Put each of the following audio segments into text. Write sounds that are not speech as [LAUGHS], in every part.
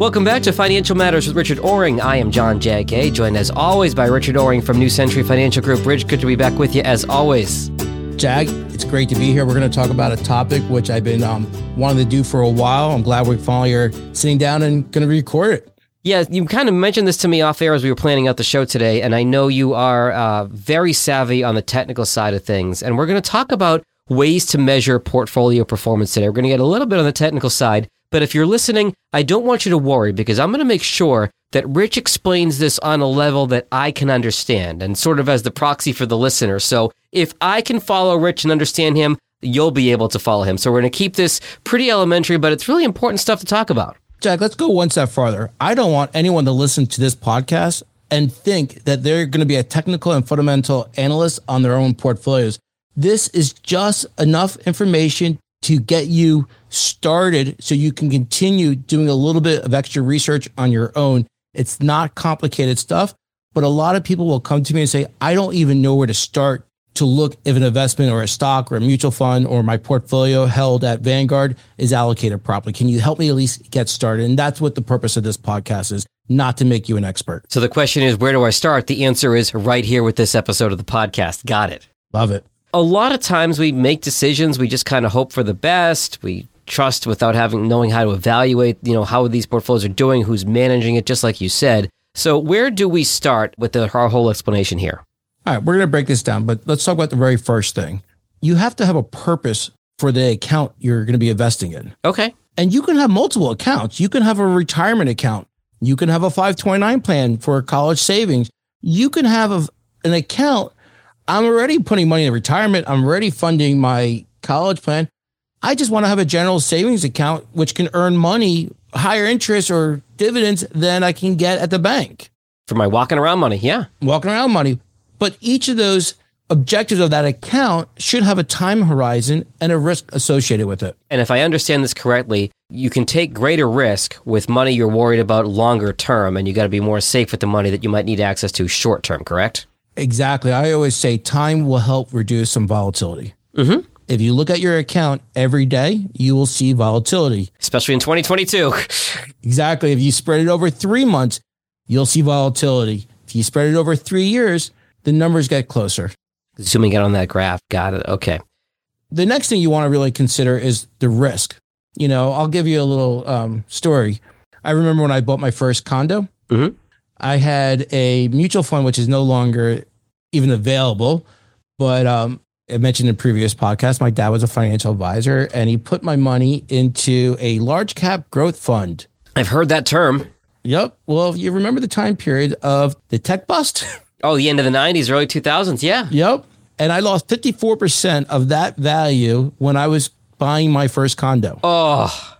Welcome back to Financial Matters with Richard Oring. I am John Jagay, joined as always by Richard Oring from New Century Financial Group. Rich, good to be back with you as always. Jag, it's great to be here. We're going to talk about a topic which I've been um, wanting to do for a while. I'm glad we finally are sitting down and going to record it. Yeah, you kind of mentioned this to me off air as we were planning out the show today, and I know you are uh, very savvy on the technical side of things. And we're going to talk about ways to measure portfolio performance today. We're going to get a little bit on the technical side, but if you're listening, I don't want you to worry because I'm going to make sure that Rich explains this on a level that I can understand and sort of as the proxy for the listener. So if I can follow Rich and understand him, you'll be able to follow him. So we're going to keep this pretty elementary, but it's really important stuff to talk about. Jag, let's go one step farther. I don't want anyone to listen to this podcast and think that they're going to be a technical and fundamental analyst on their own portfolios. This is just enough information to get you started so you can continue doing a little bit of extra research on your own. It's not complicated stuff, but a lot of people will come to me and say, I don't even know where to start to look if an investment or a stock or a mutual fund or my portfolio held at Vanguard is allocated properly. Can you help me at least get started? And that's what the purpose of this podcast is, not to make you an expert. So the question is, where do I start? The answer is right here with this episode of the podcast. Got it. Love it. A lot of times we make decisions, we just kind of hope for the best. We trust without having knowing how to evaluate, you know, how these portfolios are doing, who's managing it, just like you said. So where do we start with the, our whole explanation here? All right, we're going to break this down, but let's talk about the very first thing. You have to have a purpose for the account you're going to be investing in. Okay. And you can have multiple accounts. You can have a retirement account. You can have a 529 plan for college savings. You can have a, an account. I'm already putting money in retirement. I'm already funding my college plan. I just want to have a general savings account which can earn money, higher interest or dividends than I can get at the bank. For my walking around money, yeah. Walking around money. But each of those objectives of that account should have a time horizon and a risk associated with it. And if I understand this correctly, you can take greater risk with money you're worried about longer term, and you got to be more safe with the money that you might need access to short term, correct? Exactly. I always say time will help reduce some volatility. Mm-hmm. If you look at your account every day, you will see volatility. Especially in 2022. exactly. If you spread it over three months, you'll see volatility. If you spread it over three years, the numbers get closer. Zooming in on that graph. Got it. Okay. The next thing you want to really consider is the risk. You know, I'll give you a little um, story. I remember when I bought my first condo, mm-hmm. I had a mutual fund, which is no longer even available, but um, I mentioned in previous podcast, my dad was a financial advisor and he put my money into a large cap growth fund. I've heard that term. Yep. Well, you remember the time period of the tech bust? [LAUGHS] Oh, the end of the 90s, early 2000s. Yeah. Yep. And I lost 54% of that value when I was buying my first condo. Oh,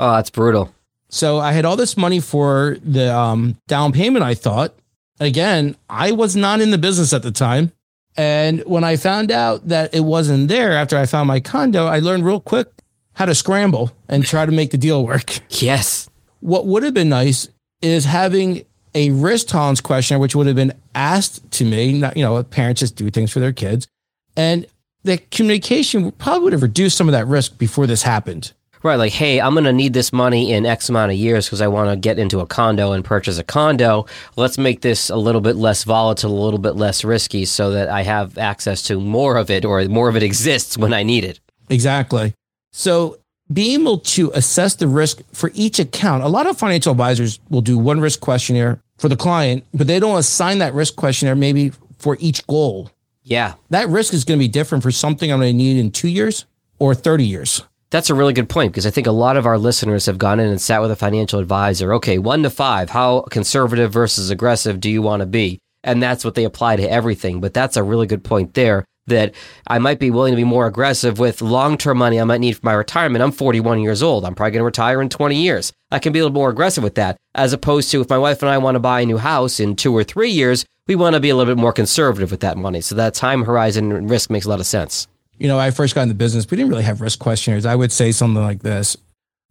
oh, that's brutal. So I had all this money for the um, down payment, I thought. Again, I was not in the business at the time. And when I found out that it wasn't there after I found my condo, I learned real quick how to scramble and try to make the deal work. [LAUGHS] Yes. What would have been nice is having a risk tolerance questionnaire, which would have been asked to me. Not, you know, parents just do things for their kids. And the communication probably would have reduced some of that risk before this happened. Right, like, hey, I'm going to need this money in X amount of years because I want to get into a condo and purchase a condo. Let's make this a little bit less volatile, a little bit less risky so that I have access to more of it or more of it exists when I need it. Exactly. So, being able to assess the risk for each account, a lot of financial advisors will do one risk questionnaire for the client, but they don't assign that risk questionnaire maybe for each goal. Yeah. That risk is going to be different for something I'm going to need in two years or 30 years. That's a really good point because I think a lot of our listeners have gone in and sat with a financial advisor. Okay, one to five, how conservative versus aggressive do you want to be? And that's what they apply to everything. But that's a really good point there that I might be willing to be more aggressive with long term money I might need for my retirement. I'm 41 years old. I'm probably going to retire in 20 years. I can be a little more aggressive with that as opposed to if my wife and I want to buy a new house in two or three years, we want to be a little bit more conservative with that money. So that time horizon risk makes a lot of sense you know, I first got in the business, we didn't really have risk questionnaires. I would say something like this.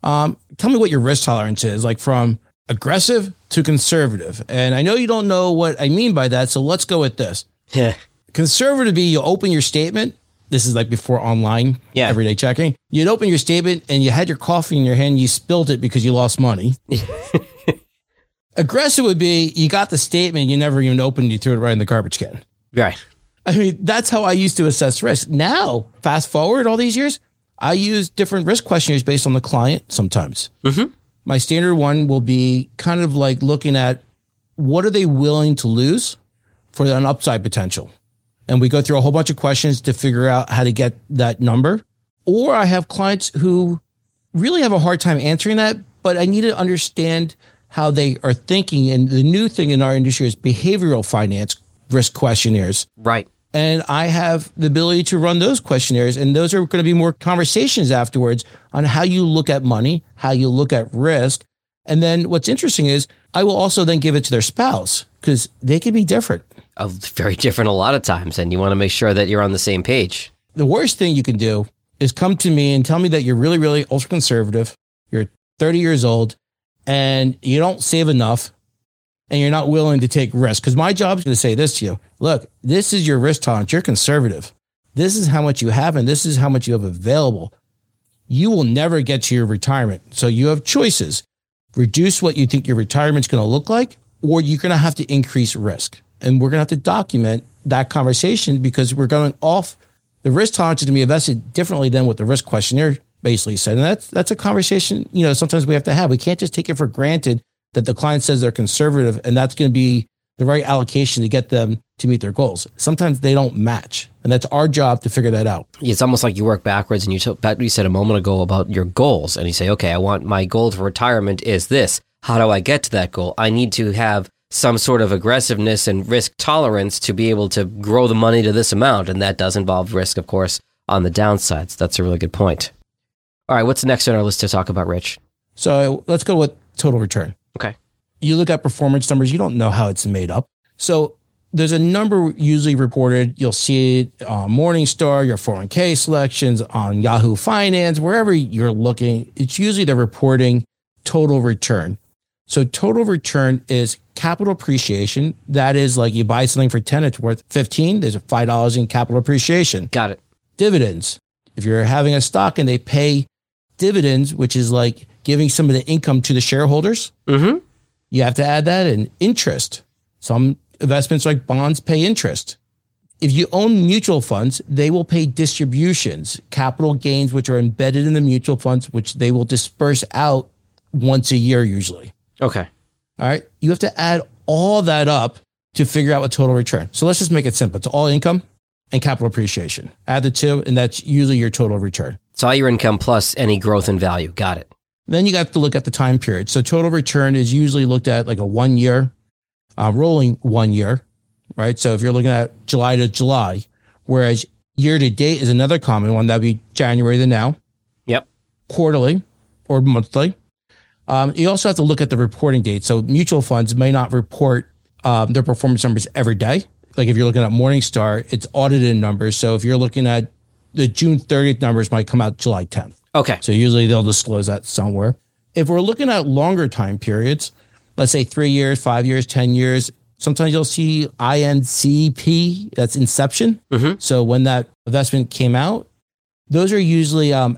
Um, tell me what your risk tolerance is, like from aggressive to conservative. And I know you don't know what I mean by that. So let's go with this. Yeah. Conservative be you open your statement this is like before online Yeah. everyday checking. You'd open your statement and you had your coffee in your hand, you spilled it because you lost money. [LAUGHS] Aggressive would be you got the statement, you never even opened, you threw it right in the garbage can. Right. I mean, that's how I used to assess risk. Now, fast forward all these years, I use different risk questionnaires based on the client sometimes. Mhm. My standard one will be kind of like looking at what are they willing to lose for an upside potential. And we go through a whole bunch of questions to figure out how to get that number. Or I have clients who really have a hard time answering that, but I need to understand how they are thinking. And the new thing in our industry is behavioral finance risk questionnaires. Right. And I have the ability to run those questionnaires. And those are going to be more conversations afterwards on how you look at money, how you look at risk. And then what's interesting is I will also then give it to their spouse because they can be different. Uh, very different a lot of times, and you want to make sure that you're on the same page. The worst thing you can do is come to me and tell me that you're really, really ultra conservative. You're 30 years old and you don't save enough and you're not willing to take risk. Because my job is going to say this to you look, this is your risk tolerance. You're conservative. This is how much you have and this is how much you have available. You will never get to your retirement. So you have choices reduce what you think your retirement's going to look like, or you're going to have to increase risk. And we're going to have to document that conversation because we're going off the risk tolerance is going to be invested differently than what the risk questionnaire basically said. And that's that's a conversation, you know, sometimes we have to have. We can't just take it for granted that the client says they're conservative and that's going to be the right allocation to get them to meet their goals. Sometimes they don't match. And that's our job to figure that out. It's almost like you work backwards, and you what you said a moment ago about your goals, and you say, "Okay, I want my goal for retirement is this. How do I get to that goal? I need to have some sort of aggressiveness and risk tolerance to be able to grow the money to this amount, and that does involve risk, of course, on the downsides. That's a really good point. All right, what's next on our list to talk about, Rich? So let's go with total return. Okay. You look at performance numbers, you don't know how it's made up. So there's a number usually reported. You'll see it on Morningstar, your 401k selections, on Yahoo Finance, wherever you're looking. It's usually they're reporting total return. So total return is capital appreciation. That is like you buy something for 10, it's worth 15. There's a $5 in capital appreciation. Got it. Dividends. If you're having a stock and they pay dividends, which is like giving some of the income to the shareholders, Mm-hmm. you have to add that in interest. Some investments like bonds pay interest. If you own mutual funds, they will pay distributions, capital gains, which are embedded in the mutual funds, which they will disperse out once a year usually. Okay. All right. You have to add all that up to figure out what total return. So let's just make it simple. It's all income and capital appreciation. Add the two, and that's usually your total return. It's all your income plus any growth in value. Got it. Then you got to look at the time period. So total return is usually looked at like a one year, uh, rolling one year, right? So if you're looking at July to July, whereas year to date is another common one, that'd be January to now, Yep. quarterly or monthly. Um, you also have to look at the reporting date. So mutual funds may not report um, their performance numbers every day. Like if you're looking at Morningstar, it's audited numbers. So if you're looking at the June 30th numbers might come out July 10th. Okay. So usually they'll disclose that somewhere. If we're looking at longer time periods, let's say three years, five years, 10 years, sometimes you'll see INCP, that's Inception. Mhm. So when that investment came out, those are usually um,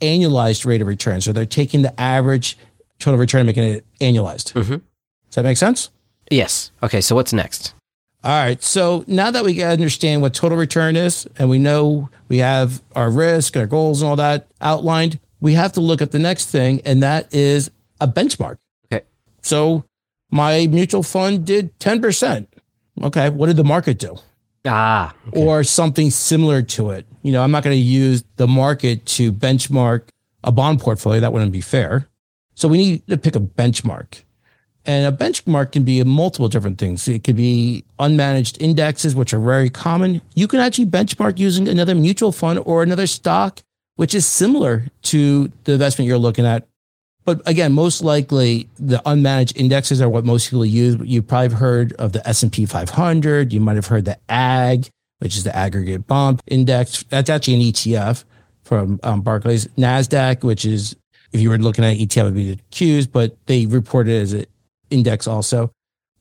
annualized rate of return. So they're taking the average total return and making it annualized. Mm-hmm. Does that make sense? Yes. Okay. So what's next? All right. So now that we understand what total return is and we know we have our risk, our goals, and all that outlined, we have to look at the next thing, and that is a benchmark. Okay. So my mutual fund did 10%. Okay. What did the market do? Ah. okay. Or something similar to it. You know, I'm not going to use the market to benchmark a bond portfolio. That wouldn't be fair. So we need to pick a benchmark. And a benchmark can be multiple different things. It could be unmanaged indexes, which are very common. You can actually benchmark using another mutual fund or another stock, which is similar to the investment you're looking at. But again, most likely the unmanaged indexes are what most people use. You've probably heard of the S&P 500. You might have heard the AG, which is the aggregate bond index. That's actually an ETF from um, Barclays. NASDAQ, which is, if you were looking at ETF, would be the Qs, but they report it as an index also.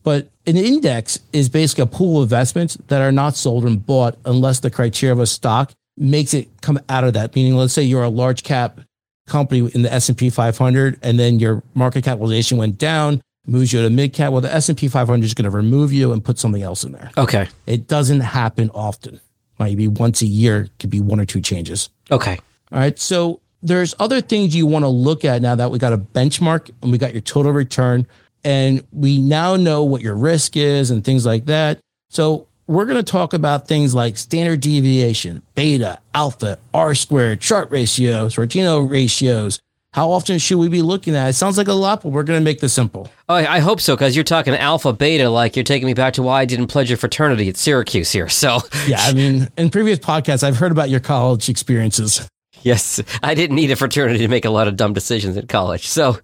But an index is basically a pool of investments that are not sold and bought unless the criteria of a stock makes it come out of that. Meaning, let's say you're a large cap company in the S&P 500 and then your market capitalization went down, moves you to mid cap. Well, the S&P 500 is going to remove you and put something else in there. Okay. It doesn't happen often. Maybe once a year, could be one or two changes. Okay. All right. So there's other things you want to look at now that we got a benchmark and we got your total return and we now know what your risk is and things like that. So we're going to talk about things like standard deviation, beta, alpha, R squared, Sharpe ratios, Sortino ratios. How often should we be looking at? It sounds like a lot, but we're going to make this simple. Oh, I hope so, because you're talking alpha, beta, like you're taking me back to why I didn't pledge a fraternity at Syracuse here. So, yeah, I mean, in previous podcasts, I've heard about your college experiences. Yes, [LAUGHS] I didn't need a fraternity to make a lot of dumb decisions in college. So,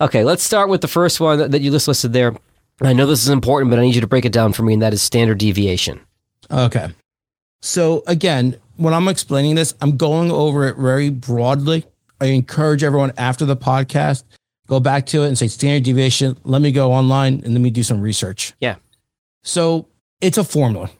okay, let's start with the first one that, that you just listed there. I know this is important, but I need you to break it down for me, and that is standard deviation. Okay. So, again, when I'm explaining this, I'm going over it very broadly. I encourage everyone after the podcast, go back to it and say standard deviation. Let me go online and let me do some research. Yeah. So, it's a formula.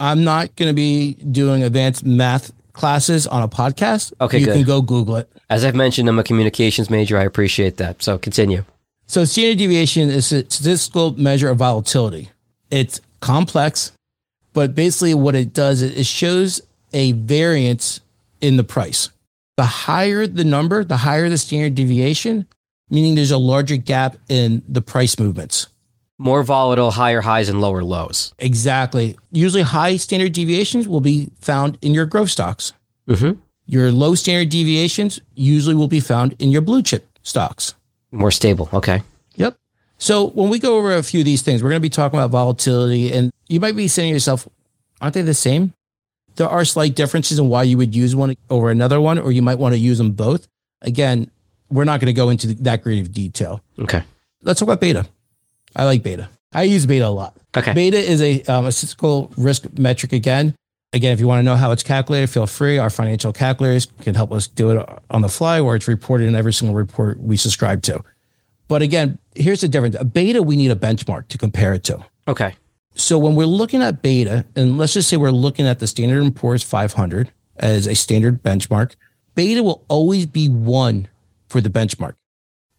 I'm not going to be doing advanced math classes on a podcast. Okay, you good. can go Google it. As I've mentioned, I'm a communications major. I appreciate that. So, continue. So standard deviation is a statistical measure of volatility. It's complex, but basically what it does is it shows a variance in the price. The higher the number, the higher the standard deviation, meaning there's a larger gap in the price movements. More volatile, higher highs and lower lows. Exactly. Usually high standard deviations will be found in your growth stocks. Mm-hmm. Your low standard deviations usually will be found in your blue chip stocks. More stable. Okay. Yep. So when we go over a few of these things, we're going to be talking about volatility, and you might be saying to yourself, aren't they the same? There are slight differences in why you would use one over another one, or you might want to use them both. Again, we're not going to go into that great of detail. Okay. Let's talk about beta. I like beta. I use beta a lot. Okay. Beta is a, um, a statistical risk metric again. Again, if you want to know how it's calculated, feel free. Our financial calculators can help us do it on the fly, or it's reported in every single report we subscribe to. But again, here's the difference. A beta, we need a benchmark to compare it to. Okay. So when we're looking at beta, and let's just say we're looking at the Standard & Poor's 500 as a standard benchmark, beta will always be one for the benchmark.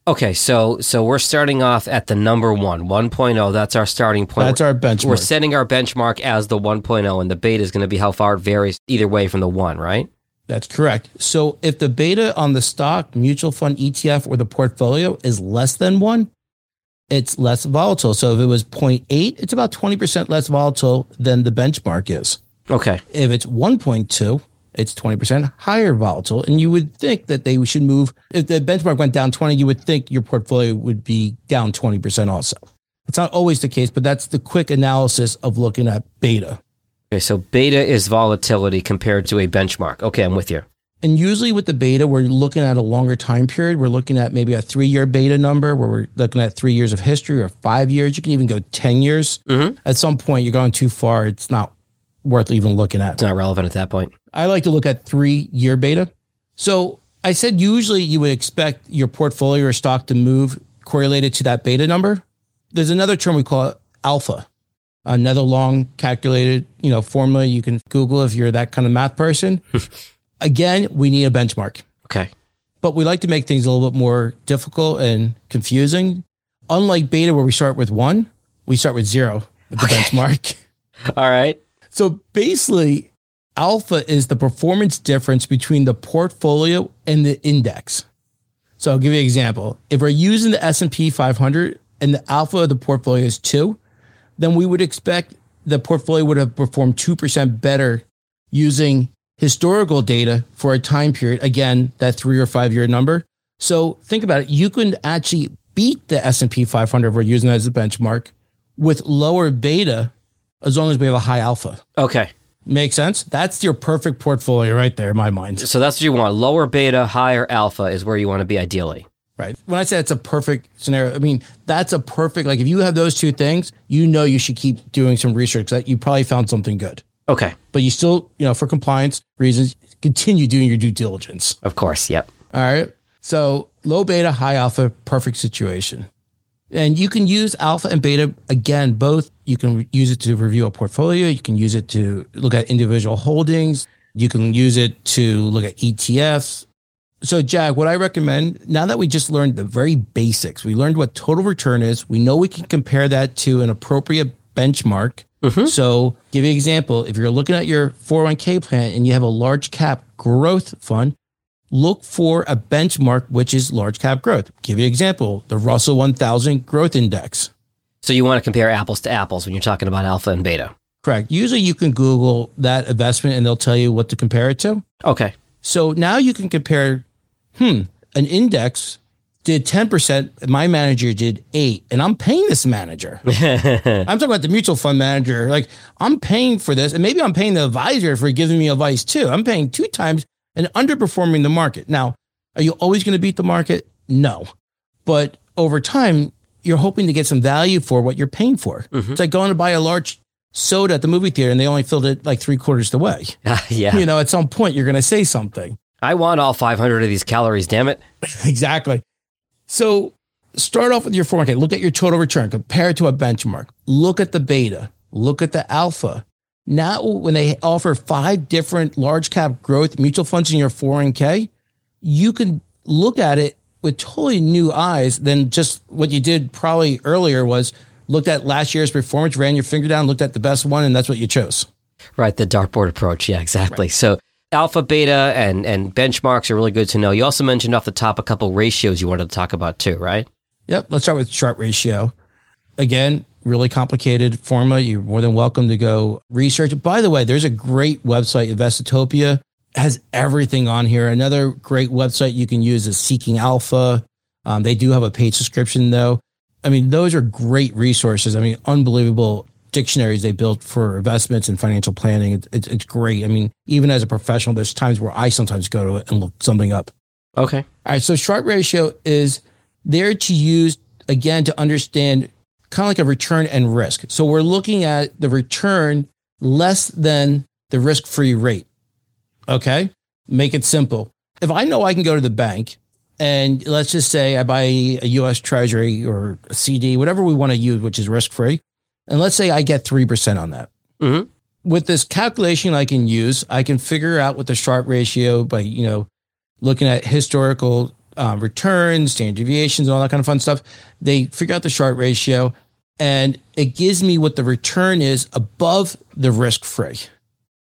Okay. So, so we're starting off at the number one, 1.0. That's our starting point. That's our benchmark. We're setting our benchmark as the 1.0, and the beta is going to be how far it varies either way from the one, right? That's correct. So if the beta on the stock, mutual fund, ETF, or the portfolio is less than one, it's less volatile. So if it was 0.8, it's about 20% less volatile than the benchmark is. Okay. If it's 1.2, it's 20% higher volatile. And you would think that they should move. If the benchmark went down 20, you would think your portfolio would be down 20% also. It's not always the case, but that's the quick analysis of looking at beta. Okay. So beta is volatility compared to a benchmark. Okay. I'm with you. And usually with the beta, we're looking at a longer time period. We're looking at maybe a three year beta number where we're looking at three years of history or five years. You can even go 10 years. Mhm. At some point, you're going too far. It's not worth even looking at. It's not relevant at that point. I like to look at three year beta. So I said usually you would expect your portfolio or stock to move correlated to that beta number. There's another term we call it alpha, another long calculated, you know, formula you can Google if you're that kind of math person. [LAUGHS] Again, we need a benchmark, Okay. but we like to make things a little bit more difficult and confusing. Unlike beta, where we start with one, we start with zero with the Okay. benchmark. [LAUGHS] All right. So basically, alpha is the performance difference between the portfolio and the index. So I'll give you an example. If we're using the S&P 500 and the alpha of the portfolio is 2, then we would expect the portfolio would have performed 2% better using historical data for a time period again that 3 or 5 year number. So think about it, you can actually beat the S&P 500 if we're using as a benchmark with lower beta as long as we have a high alpha. Okay. Make sense? That's your perfect portfolio right there in my mind. So that's what you want. Lower beta, higher alpha is where you want to be ideally. Right. When I say it's a perfect scenario, I mean, that's a perfect, like if you have those two things, you know you should keep doing some research that you probably found something good. Okay. But you still, you know, for compliance reasons, continue doing your due diligence. Of course. Yep. All right. So low beta, high alpha, perfect situation. And you can use alpha and beta again, both. You can use it to review a portfolio. You can use it to look at individual holdings. You can use it to look at ETFs. So, Jag, what I recommend now that we just learned the very basics, we learned what total return is. We know we can compare that to an appropriate benchmark. Mhm. So, give you an example. If you're looking at your 401k plan and you have a large cap growth fund, look for a benchmark which is large cap growth. Give you an example, the Russell 1000 growth index. So you want to compare apples to apples when you're talking about alpha and beta. Correct. Usually you can Google that investment and they'll tell you what to compare it to. Okay. So now you can compare, hmm, an index did 10%, my manager did eight, and I'm paying this manager. [LAUGHS] I'm talking about the mutual fund manager. Like I'm paying for this, and maybe I'm paying the advisor for giving me advice too. I'm paying two times and underperforming the market. Now, are you always going to beat the market? No. But over time, you're hoping to get some value for what you're paying for. Mhm. It's like going to buy a large soda at the movie theater and they only filled it like three quarters the way. [LAUGHS] yeah. You know, at some point, you're going to say something. I want all 500 of these calories, damn it. [LAUGHS] exactly. So start off with your 401k. Look at your total return, compare it to a benchmark. Look at the beta, look at the alpha. Now, when they offer five different large cap growth mutual funds in your 401k, you can look at it with totally new eyes than just what you did probably earlier was looked at last year's performance, ran your finger down, looked at the best one, and that's what you chose. Right, the dartboard approach. Yeah, exactly. So alpha, beta, and and benchmarks are really good to know. You also mentioned off the top a couple ratios you wanted to talk about too, right? Yep. Let's start with Sharpe ratio. Again, really complicated formula. You're more than welcome to go research. By the way, there's a great website, Investopedia, has everything on here. Another great website you can use is Seeking Alpha. Um, they do have a paid subscription though. I mean, those are great resources. I mean, unbelievable dictionaries they built for investments and financial planning. It's, it's, it's great. I mean, even as a professional, there's times where I sometimes go to it and look something up. Okay. All right. So Sharpe ratio is there to use again to understand kind of like a return and risk. So we're looking at the return less than the risk free rate. Okay. Make it simple. If I know I can go to the bank and let's just say I buy a US treasury or a CD, whatever we want to use, which is risk free. And let's say I get 3% on that. Mhm. With this calculation I can use, I can figure out what the Sharpe ratio by, you know, looking at historical um, returns, standard deviations, and all that kind of fun stuff. They figure out the Sharpe ratio and it gives me what the return is above the risk free.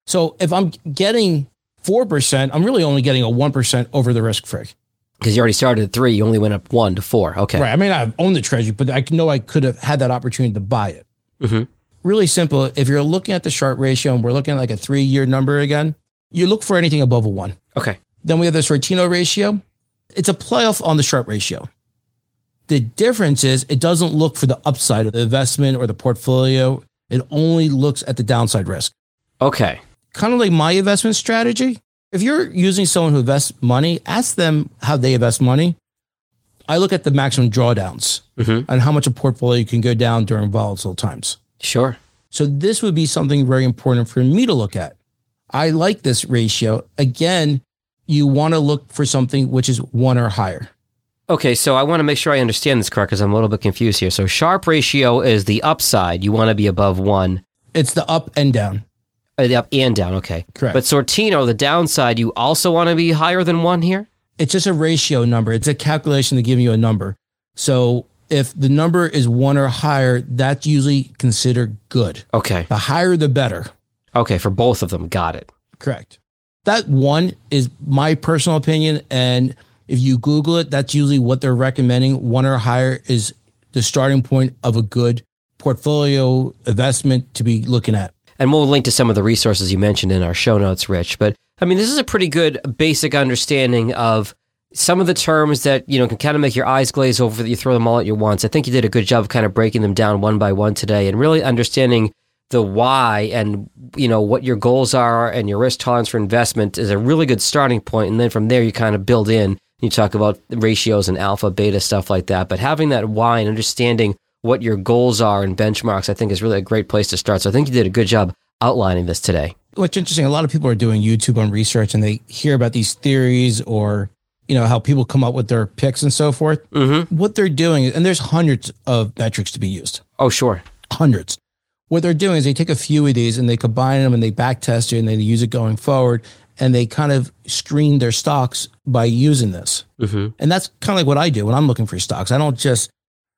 So if I'm getting 4%, I'm really only getting a 1% over the risk free. Because you already started at three, you only went up one to four. Okay. Right. I mean, I own the treasury, but I know I could have had that opportunity to buy it. Mhm. Really simple. If you're looking at the Sharpe ratio and we're looking at like a three year number again, you look for anything above a one. Okay. Then we have the Sortino ratio. It's a playoff on the Sharpe ratio. The difference is it doesn't look for the upside of the investment or the portfolio. It only looks at the downside risk. Okay. Kind of like my investment strategy. If you're using someone who invests money, ask them how they invest money. I look at the maximum drawdowns Mhm. and how much a portfolio can go down during volatile times. Sure. So this would be something very important for me to look at. I like this ratio. Again, you want to look for something which is one or higher. Okay, so I want to make sure I understand this correct because I'm a little bit confused here. So Sharpe ratio is the upside. You want to be above one. It's the up and down. Uh, the up and down. Okay. Correct. But Sortino, the downside, you also want to be higher than one here? It's just a ratio number. It's a calculation to give you a number. So if the number is one or higher, that's usually considered good. Okay. The higher, the better. Okay, for both of them. Got it. Correct. That one is my personal opinion. And if you Google it, that's usually what they're recommending. One or higher is the starting point of a good portfolio investment to be looking at. And we'll link to some of the resources you mentioned in our show notes, Rich. But I mean, this is a pretty good basic understanding of some of the terms that, you know, can kind of make your eyes glaze over that you throw them all at you once. I think you did a good job of kind of breaking them down one by one today and really understanding the why and, you know, what your goals are and your risk tolerance for investment is a really good starting point. And then from there, you kind of build in. You talk about ratios and alpha, beta, stuff like that. But having that why and understanding what your goals are and benchmarks, I think is really a great place to start. So I think you did a good job outlining this today. What's interesting, a lot of people are doing YouTube on research and they hear about these theories or, you know, how people come up with their picks and so forth. Mm-hmm. What they're doing, and there's hundreds of metrics to be used, Oh, sure. hundreds. what they're doing is they take a few of these and they combine them and they back test it and they use it going forward and they kind of screen their stocks by using this. Mm-hmm. And that's kind of like what I do when I'm looking for stocks. I don't just,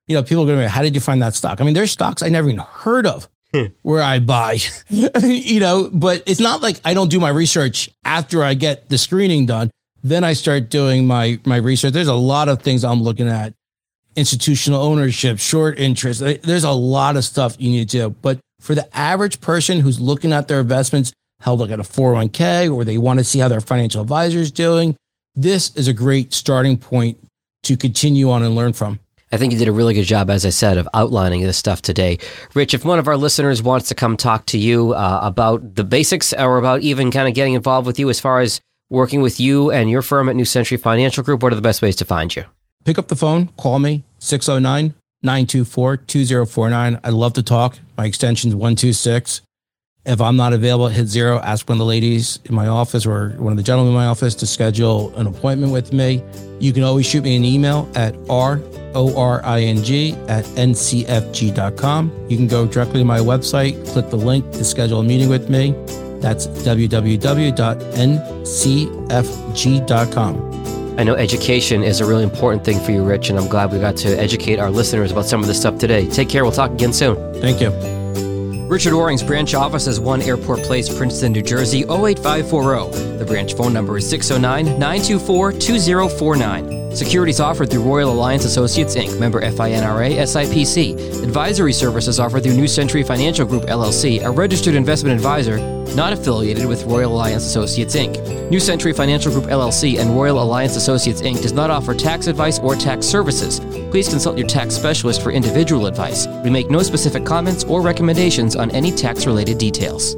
you know, people are going to, be like, how did you find that stock? I mean, there's stocks I never even heard of hmm. where I buy, [LAUGHS] you know, but it's not like I don't do my research after I get the screening done. Then I start doing my, my research. There's a lot of things I'm looking at institutional ownership, short interest. There's a lot of stuff you need to do. But for the average person who's looking at their investments, held like at a 401k, or they want to see how their financial advisor is doing, this is a great starting point to continue on and learn from. I think you did a really good job, as I said, of outlining this stuff today. Rich, if one of our listeners wants to come talk to you uh, about the basics or about even kind of getting involved with you as far as working with you and your firm at New Century Financial Group, what are the best ways to find you? Pick up the phone, call me, 609 924 2049. I'd love to talk. My extension is 126. If I'm not available, hit zero. Ask one of the ladies in my office or one of the gentlemen in my office to schedule an appointment with me. You can always shoot me an email at r o r i n g at ncfg.com. You can go directly to my website, click the link to schedule a meeting with me. That's www.ncfg.com. I know education is a really important thing for you, Rich, and I'm glad we got to educate our listeners about some of this stuff today. Take care. We'll talk again soon. Thank you. Richard Oring's branch office is 1 Airport Place, Princeton, New Jersey, 08540. The branch phone number is 609 924 2049. Securities offered through Royal Alliance Associates Inc., member FINRA SIPC. Advisory services offered through New Century Financial Group LLC, a registered investment advisor not affiliated with Royal Alliance Associates Inc. New Century Financial Group LLC and Royal Alliance Associates Inc. does not offer tax advice or tax services. Please consult your tax specialist for individual advice. We make no specific comments or recommendations on any tax related details.